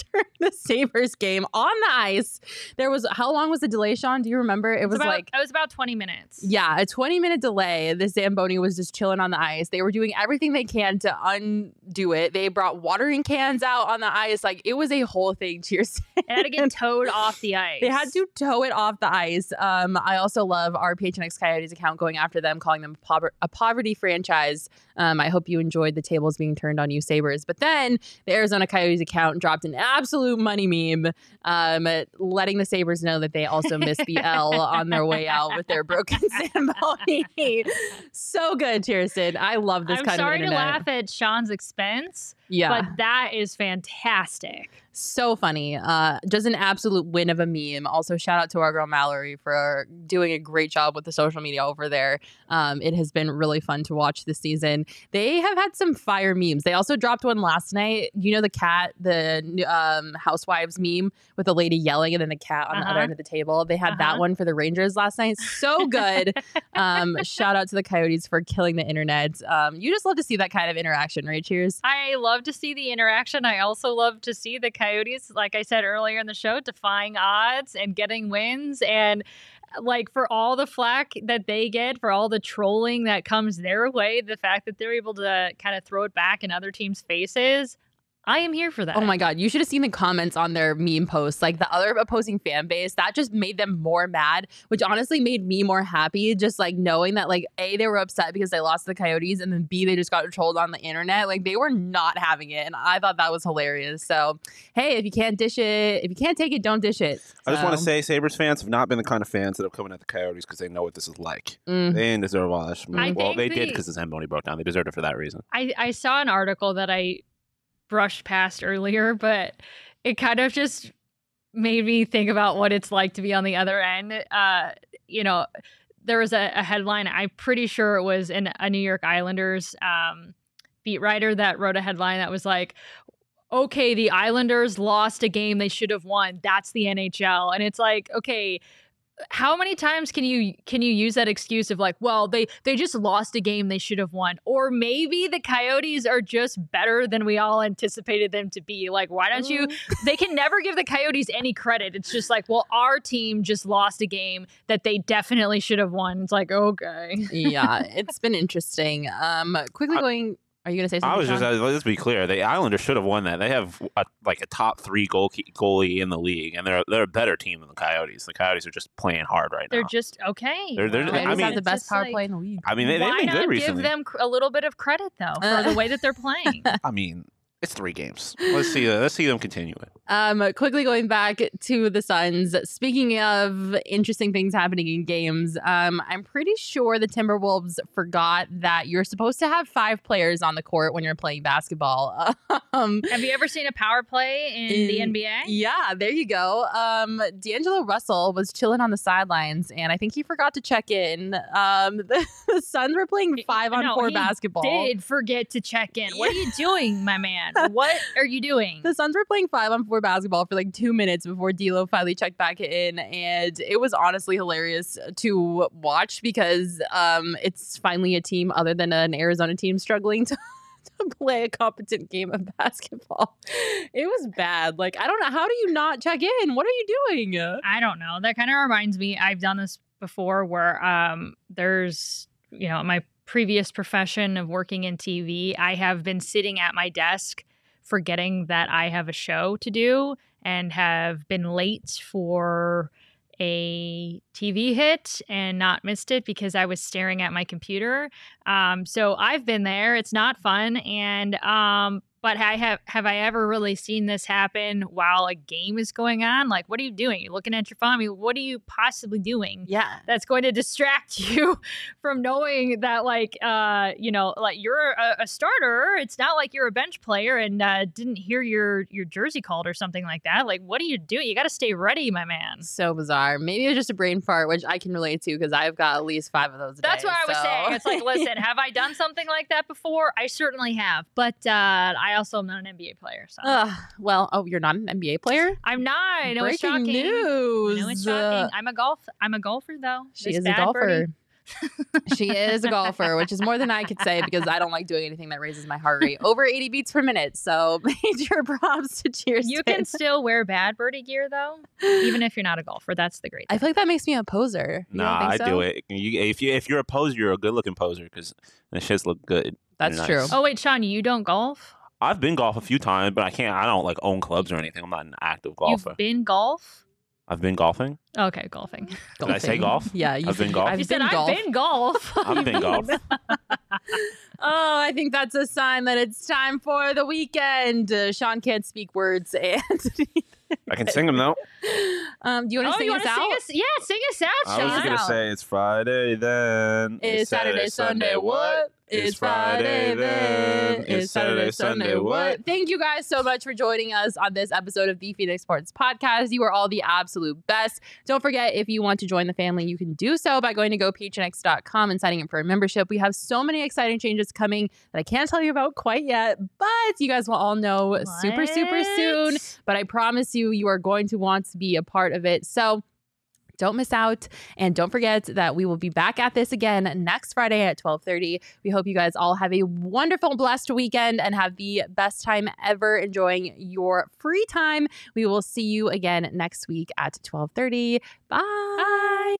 during the Sabres game on the ice. There was how long was the delay, Sean? Do you remember? It was about, like it was about 20 minutes. yeah, a 20 minute delay. The Zamboni was just chilling on the ice. They were doing everything they can to undo it. They brought watering cans out on the ice. Like it was a whole thing. Cheers. It had to get towed off the ice. They had to tow it off the ice. Um, I also love our PHNX Coyotes account going after them, calling them a poverty franchise. Um, I hope you enjoyed the tables being turned on you, Sabres. But then the Arizona Coyotes account dropped an absolute money meme, um, letting the Sabres know that they also missed the L on their way out with their broken Zamboni. so good, Chierstin. I love this I'm kind sorry of to internet. laugh at Sean's expense, yeah. but that is fantastic. So funny. Uh, just an absolute win of a meme. Also, shout out to our girl Mallory for doing a great job with the social media over there. Um, it has been really fun to watch this season. They have had some fire memes. They also dropped one last night. You know the cat, the um, housewives meme with the lady yelling and then the cat on the other Uh-huh. end of the table. They had Uh-huh. that one for the Rangers last night. So good. um, shout out to the Coyotes for killing the internet. Um, you just love to see that kind of interaction, right? Cheers. I love to see the interaction. I also love to see the Coyotes, like I said earlier in the show, defying odds and getting wins. And uh, like for all the flack that they get, for all the trolling that comes their way, the fact that they're able to kind of throw it back in other teams' faces, I am here for that. Oh my god, you should have seen the comments on their meme posts. Like the other opposing fan base, that just made them more mad, which honestly made me more happy. Just like knowing that, like, A, they were upset because they lost the Coyotes, and then B, they just got trolled on the internet. Like they were not having it. And I thought that was hilarious. So hey, if you can't dish it, if you can't take it, don't dish it. I just want to say, Sabres fans have not been the kind of fans that have come in at the Coyotes because they know what this is like. mm, They didn't deserve all that. shit. I Well, think they did because the Zamboni broke down. They deserved it for that reason. I, I saw an article that I brushed past earlier, but it kind of just made me think about what it's like to be on the other end. Uh, you know, there was a, a headline, I'm pretty sure it was in a New York Islanders um, beat writer that wrote a headline that was like, okay, the Islanders lost a game they should have won. That's the NHL. And it's like, okay, how many times can you can you use that excuse of like well they they just lost a game they should have won or maybe the coyotes are just better than we all anticipated them to be like why don't you they can never give the coyotes any credit it's just like well our team just lost a game that they definitely should have won it's like okay yeah, it's been interesting. Um, quickly going. Are you gonna say something? I was just Sean? uh, let's be clear. The Islanders should have won that. They have a, like a top three goal goalie in the league, and they're they're a better team than the Coyotes. The Coyotes are just playing hard right now. they're just okay They're- they're- Well, Coyotes I mean- have the best power like, play in the league. I mean, they, they've why not good give them a little bit of credit though for Uh. the way that they're playing I mean, it's three games. Let's see. Let's see them continue it. Um, quickly going back to the Suns. Speaking of interesting things happening in games, um, I'm pretty sure the Timberwolves forgot that you're supposed to have five players on the court when you're playing basketball. um, have you ever seen a power play in, the nba yeah, there you go. Um, D'Angelo Russell was chilling on the sidelines, and I think he forgot to check in. Um, the, the Suns were playing five on no, four he basketball. did forget to check in. What are you doing, my man? What are you doing? The Suns were playing five on four basketball for like two minutes before D'Lo finally checked back in, and it was honestly hilarious to watch because um, it's finally a team other than an Arizona team struggling to. To play a competent game of basketball, it was bad. Like I don't know. How do you not check in? What are you doing? I don't know. That kind of reminds me. I've done this before, where um, there's you know my previous profession of working in TV. I have been sitting at my desk, forgetting that I have a show to do, and have been late for a TV hit and not missed it because I was staring at my computer. Um, so I've been there. It's not fun. And um, but I have have I ever really seen this happen while a game is going on? Like, what are you doing? You're looking at your phone. I mean, what are you possibly doing? Yeah. That's going to distract you from knowing that, like, uh, you know, like you're a, a starter. It's not like you're a bench player and uh, didn't hear your your jersey called or something like that. Like, what are you doing? You got to stay ready, my man. So bizarre. Maybe it was just a brain fart, which I can relate to because I've got at least five of those. A That's day, what I was saying. It's like, listen, have I done something like that before? I certainly have, but uh, I also am not an NBA player, so Ugh, well, oh, you're not an NBA player. I'm not. I know it's Breaking shocking. news. I know it's Uh, shocking. I'm a golf. I'm a golfer though. She This is a golfer. birdie. She is a golfer, which is more than I could say because I don't like doing anything that raises my heart rate over 80 beats per minute. So major props to Cheers. You can still wear bad birdie gear though, even if you're not a golfer. That's the great. I feel like that makes me a poser. You Nah, I so? do it. You, if you if you're a poser, you're a good looking poser because the shits look good. That's They're true. Oh wait, Sean, you don't golf? I've been golf a few times, but I can't. I don't like own clubs or anything. I'm not an active golfer. You've been golf? I've been golfing. Okay, golfing. Did I say golf? Yeah, you've been golf? I've you been said golf. I've been golf. I've been golf. Oh, I think that's a sign that it's time for the weekend. Uh, Sean can't speak words, and I can sing them though. um, do you want oh, to sing you us out? Sing us, yeah, sing us out, I Sean. was Shout gonna out. say it's Friday then. It's Saturday, Sunday, what? It's Friday then. It's Saturday, Sunday, what? Thank you guys so much for joining us on this episode of the Phoenix Sports Podcast. You are all the absolute best. Don't forget, if you want to join the family, you can do so by going to gophnx.com and signing up for a membership. We have so many exciting changes coming that I can't tell you about quite yet, but you guys will all know super, super soon. But I promise you, you are going to want to be a part of it. So, don't miss out and don't forget that we will be back at this again next friday at 12.30 we hope you guys all have a wonderful blessed weekend and have the best time ever enjoying your free time we will see you again next week at 12.30 bye.